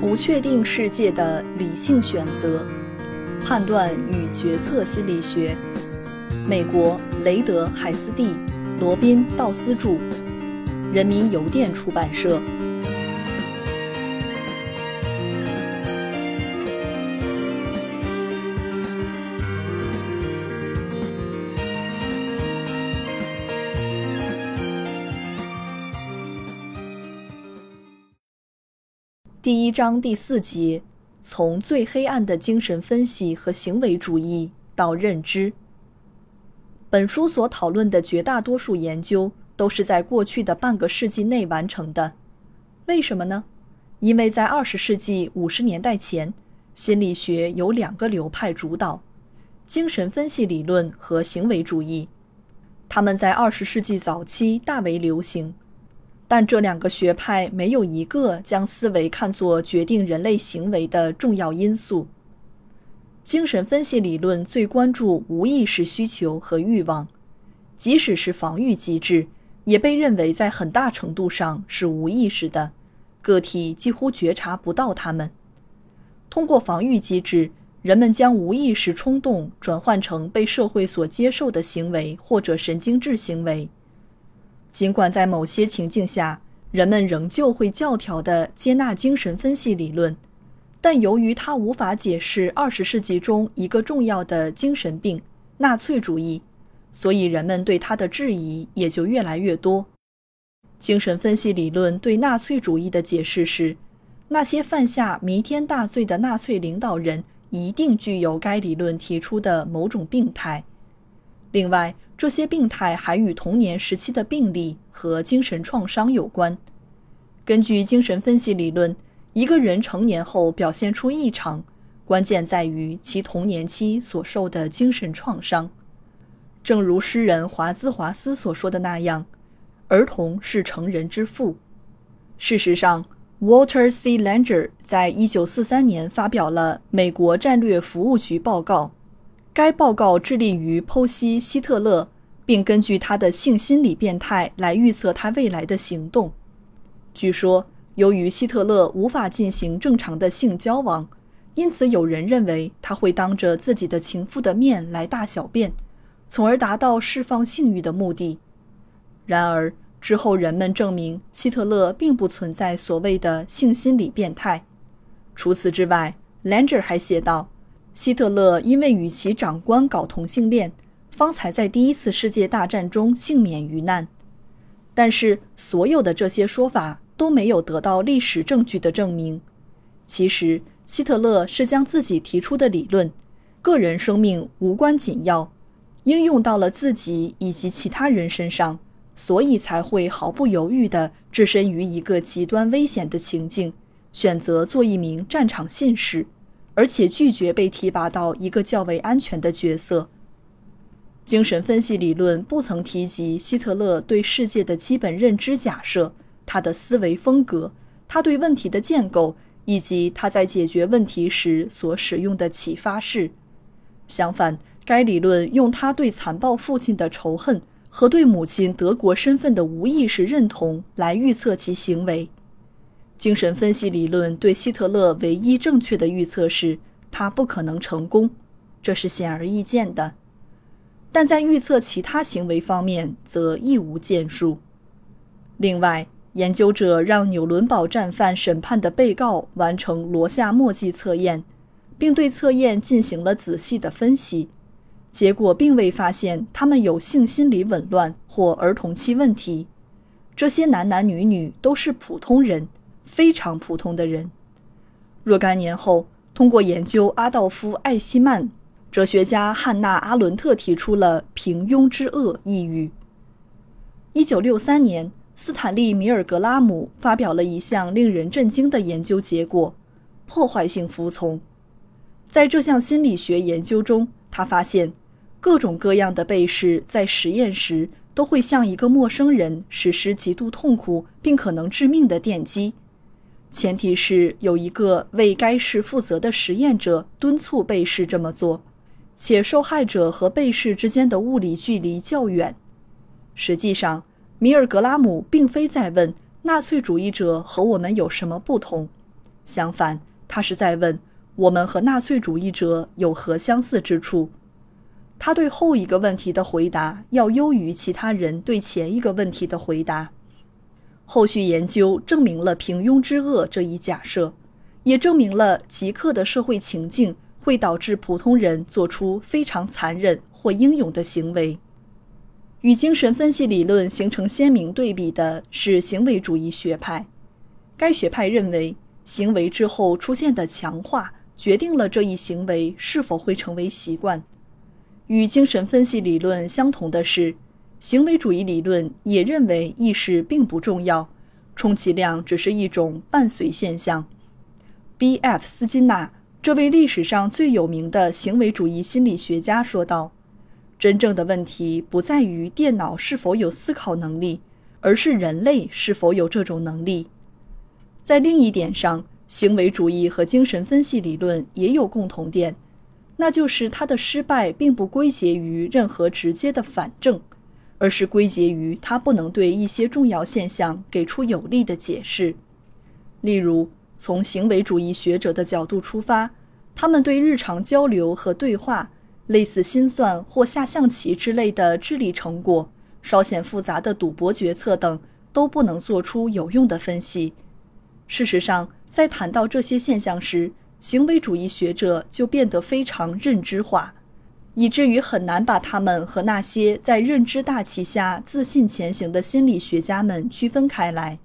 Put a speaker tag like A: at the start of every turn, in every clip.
A: 不确定世界的理性选择，判断与决策心理学。美国雷德海斯蒂、罗宾道斯著，人民邮电出版社。第一章第四节：从最黑暗的精神分析和行为主义到认知。本书所讨论的绝大多数研究都是在过去的半个世纪内完成的。为什么呢？因为在二十世纪五十年代前，心理学有两个流派主导：精神分析理论和行为主义。他们在二十世纪早期大为流行。但这两个学派没有一个将思维看作决定人类行为的重要因素。精神分析理论最关注无意识需求和欲望，即使是防御机制，也被认为在很大程度上是无意识的，个体几乎觉察不到它们。通过防御机制，人们将无意识冲动转换成被社会所接受的行为或者神经质行为。尽管在某些情境下，人们仍旧会教条地接纳精神分析理论，但由于它无法解释二十世纪中一个重要的精神病——纳粹主义，所以人们对它的质疑也就越来越多。精神分析理论对纳粹主义的解释是：那些犯下弥天大罪的纳粹领导人一定具有该理论提出的某种病态。另外，这些病态还与童年时期的病例和精神创伤有关。根据精神分析理论，一个人成年后表现出异常，关键在于其童年期所受的精神创伤。正如诗人华兹华斯所说的那样：“儿童是成人之父。”事实上，Walter C. Langer 在一九四三年发表了《美国战略服务局报告》。该报告致力于剖析希特勒，并根据他的性心理变态来预测他未来的行动。据说，由于希特勒无法进行正常的性交往，因此有人认为他会当着自己的情妇的面来大小便，从而达到释放性欲的目的。然而，之后人们证明希特勒并不存在所谓的性心理变态。除此之外，兰哲还写道。希特勒因为与其长官搞同性恋，方才在第一次世界大战中幸免于难。但是，所有的这些说法都没有得到历史证据的证明。其实，希特勒是将自己提出的理论“个人生命无关紧要”应用到了自己以及其他人身上，所以才会毫不犹豫地置身于一个极端危险的情境，选择做一名战场信使。而且拒绝被提拔到一个较为安全的角色。精神分析理论不曾提及希特勒对世界的基本认知假设、他的思维风格、他对问题的建构以及他在解决问题时所使用的启发式。相反，该理论用他对残暴父亲的仇恨和对母亲德国身份的无意识认同来预测其行为。精神分析理论对希特勒唯一正确的预测是，他不可能成功，这是显而易见的。但在预测其他行为方面，则一无建树。另外，研究者让纽伦堡战犯审判的被告完成罗夏墨迹测验，并对测验进行了仔细的分析，结果并未发现他们有性心理紊乱或儿童期问题。这些男男女女都是普通人。非常普通的人。若干年后，通过研究阿道夫·艾希曼，哲学家汉娜·阿伦特提出了“平庸之恶”一语。一九六三年，斯坦利·米尔格拉姆发表了一项令人震惊的研究结果：破坏性服从。在这项心理学研究中，他发现各种各样的被试在实验时都会向一个陌生人实施极度痛苦并可能致命的电击。前提是有一个为该事负责的实验者敦促被试这么做，且受害者和被试之间的物理距离较远。实际上，米尔格拉姆并非在问纳粹主义者和我们有什么不同。相反，他是在问我们和纳粹主义者有何相似之处。他对后一个问题的回答要优于其他人对前一个问题的回答。后续研究证明了平庸之恶这一假设，也证明了极客的社会情境会导致普通人做出非常残忍或英勇的行为。与精神分析理论形成鲜明对比的是行为主义学派。该学派认为，行为之后出现的强化决定了这一行为是否会成为习惯。与精神分析理论相同的是，行为主义理论也认为意识并不重要，充其量只是一种伴随现象。B.F. 斯金纳这位历史上最有名的行为主义心理学家说道。真正的问题不在于电脑是否有思考能力，而是人类是否有这种能力。在另一点上，行为主义和精神分析理论也有共同点，那就是它的失败并不归结于任何直接的反证，而是归结于它不能对一些重要现象给出有力的解释。例如，从行为主义学者的角度出发，他们对日常交流和对话。类似心算或下象棋之类的智力成果，稍显复杂的赌博决策等，都不能做出有用的分析。事实上，在谈到这些现象时，行为主义学者就变得非常认知化，以至于很难把他们和那些在认知大旗下自信前行的心理学家们区分开来。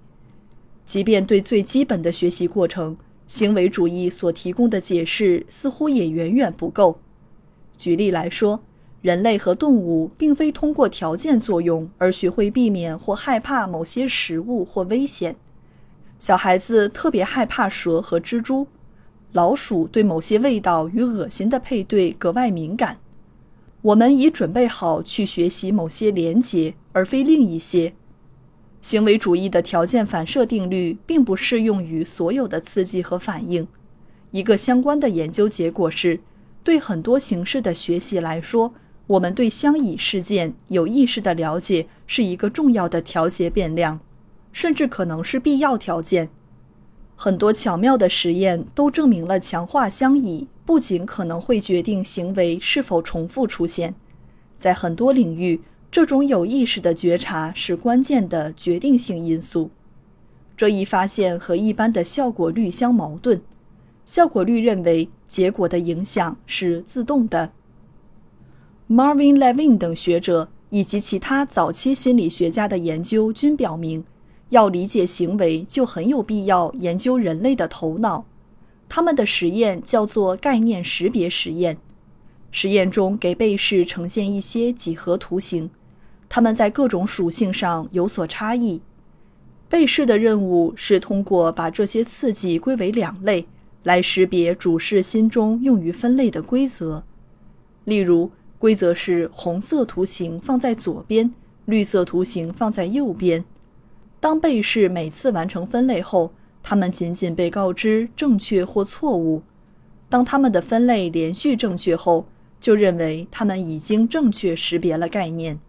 A: 即便对最基本的学习过程，行为主义所提供的解释似乎也远远不够。举例来说，人类和动物并非通过条件作用而学会避免或害怕某些食物或危险。小孩子特别害怕蛇和蜘蛛，老鼠对某些味道与恶心的配对格外敏感。我们已准备好去学习某些连结，而非另一些。行为主义的条件反射定律并不适用于所有的刺激和反应。一个相关的研究结果是。对很多形式的学习来说，我们对相倚事件有意识的了解是一个重要的调节变量，甚至可能是必要条件。很多巧妙的实验都证明了强化相倚不仅可能会决定行为是否重复出现，在很多领域，这种有意识的觉察是关键的决定性因素。这一发现和一般的效果律相矛盾。效果律认为。结果的影响是自动的。Marvin Levin 等学者以及其他早期心理学家的研究均表明，要理解行为就很有必要研究人类的头脑。他们的实验叫做概念识别实验。实验中给被试呈现一些几何图形，它们在各种属性上有所差异。被试的任务是通过把这些刺激归为两类。来识别主视心中用于分类的规则，例如，规则是红色图形放在左边，绿色图形放在右边。当被试每次完成分类后，他们仅仅被告知正确或错误。当他们的分类连续正确后，就认为他们已经正确识别了概念。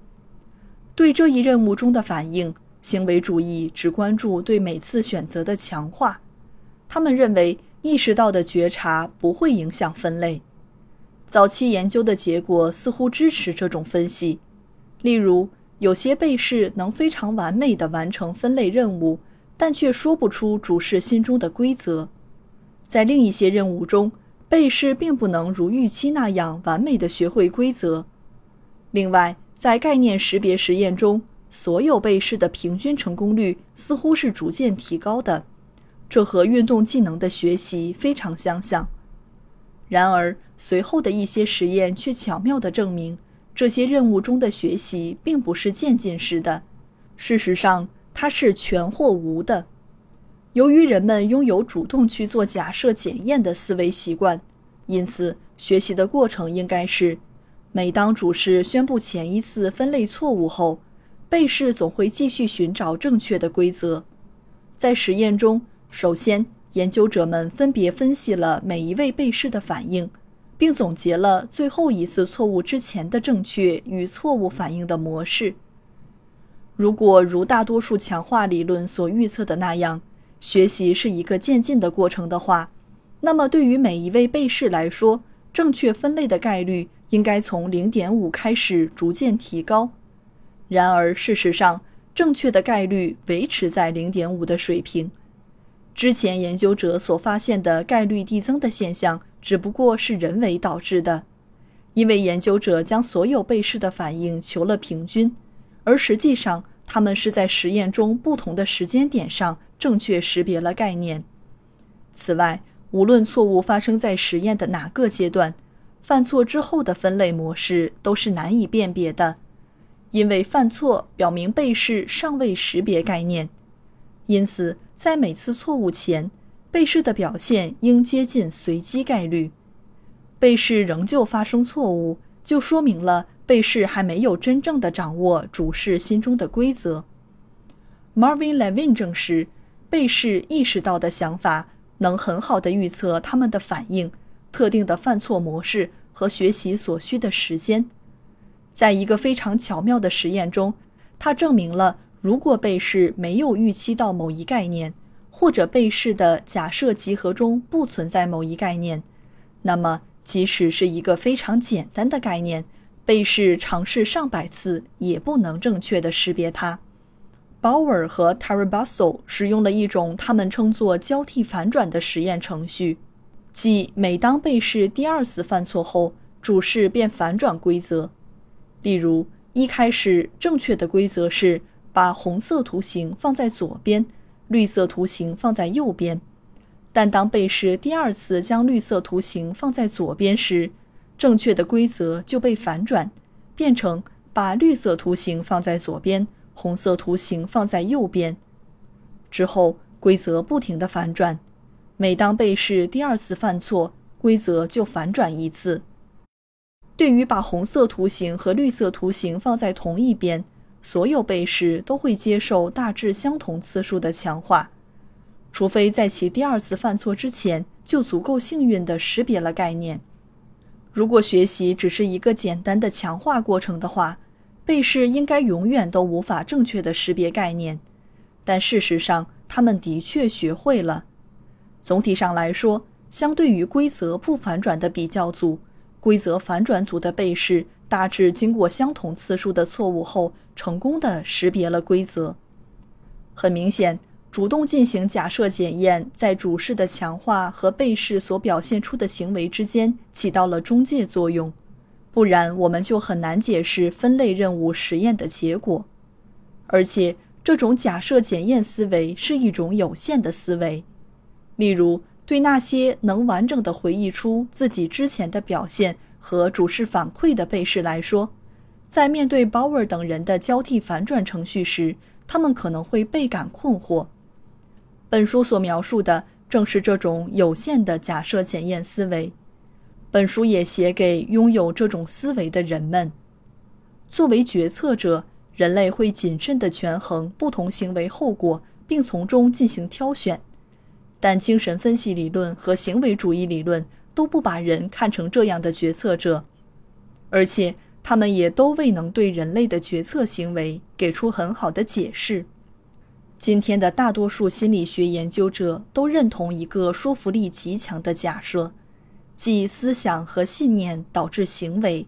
A: 对这一任务中的反应，行为主义只关注对每次选择的强化。他们认为。意识到的觉察不会影响分类。早期研究的结果似乎支持这种分析。例如，有些被试能非常完美地完成分类任务，但却说不出主事心中的规则。在另一些任务中，被试并不能如预期那样完美地学会规则。另外，在概念识别实验中，所有被试的平均成功率似乎是逐渐提高的。这和运动技能的学习非常相像。然而，随后的一些实验却巧妙地证明，这些任务中的学习并不是渐进式的。事实上，它是全或无的。由于人们拥有主动去做假设检验的思维习惯，因此学习的过程应该是：每当主事宣布前一次分类错误后，被试总会继续寻找正确的规则。在实验中。首先，研究者们分别分析了每一位被试的反应，并总结了最后一次错误之前的正确与错误反应的模式。如果如大多数强化理论所预测的那样，学习是一个渐进的过程的话，那么对于每一位被试来说，正确分类的概率应该从零点五开始逐渐提高。然而，事实上，正确的概率维持在零点五的水平。之前研究者所发现的概率递增的现象，只不过是人为导致的，因为研究者将所有被试的反应求了平均，而实际上他们是在实验中不同的时间点上正确识别了概念。此外，无论错误发生在实验的哪个阶段，犯错之后的分类模式都是难以辨别的，因为犯错表明被试尚未识别概念，因此。在每次错误前，被试的表现应接近随机概率。被试仍旧发生错误，就说明了被试还没有真正的掌握主试心中的规则。Marvin Levin 证实，被试意识到的想法能很好的预测他们的反应、特定的犯错模式和学习所需的时间。在一个非常巧妙的实验中，他证明了。如果被试没有预期到某一概念，或者被试的假设集合中不存在某一概念，那么即使是一个非常简单的概念，被试尝试上百次也不能正确的识别它。Bauer 和 Tarabasso 使用了一种他们称作交替反转的实验程序，即每当被试第二次犯错后，主试便反转规则。例如，一开始正确的规则是。把红色图形放在左边，绿色图形放在右边。但当被试第二次将绿色图形放在左边时，正确的规则就被反转，变成把绿色图形放在左边，红色图形放在右边。之后，规则不停地反转。每当被试第二次犯错，规则就反转一次。对于把红色图形和绿色图形放在同一边。所有被试都会接受大致相同次数的强化，除非在其第二次犯错之前就足够幸运地识别了概念。如果学习只是一个简单的强化过程的话，被试应该永远都无法正确的识别概念。但事实上，他们的确学会了。总体上来说，相对于规则不反转的比较组，规则反转组的被试。大致经过相同次数的错误后，成功的识别了规则。很明显，主动进行假设检验，在主试的强化和被试所表现出的行为之间起到了中介作用，不然我们就很难解释分类任务实验的结果。而且，这种假设检验思维是一种有限的思维。例如，对那些能完整的回忆出自己之前的表现。和主事反馈的被试来说，在面对 Bauer 等人的交替反转程序时，他们可能会倍感困惑。本书所描述的正是这种有限的假设检验思维。本书也写给拥有这种思维的人们。作为决策者，人类会谨慎地权衡不同行为后果，并从中进行挑选。但精神分析理论和行为主义理论。都不把人看成这样的决策者，而且他们也都未能对人类的决策行为给出很好的解释。今天的大多数心理学研究者都认同一个说服力极强的假设，即思想和信念导致行为，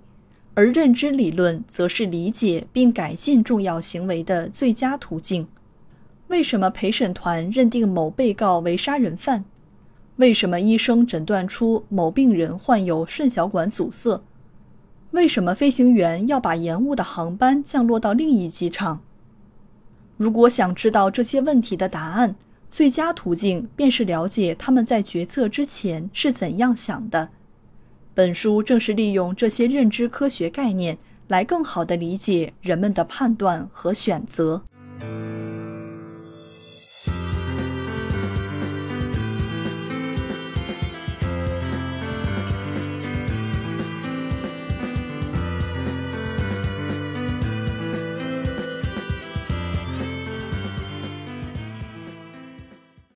A: 而认知理论则是理解并改进重要行为的最佳途径。为什么陪审团认定某被告为杀人犯？为什么医生诊断出某病人患有肾小管阻塞？为什么飞行员要把延误的航班降落到另一机场？如果想知道这些问题的答案，最佳途径便是了解他们在决策之前是怎样想的。本书正是利用这些认知科学概念，来更好地理解人们的判断和选择。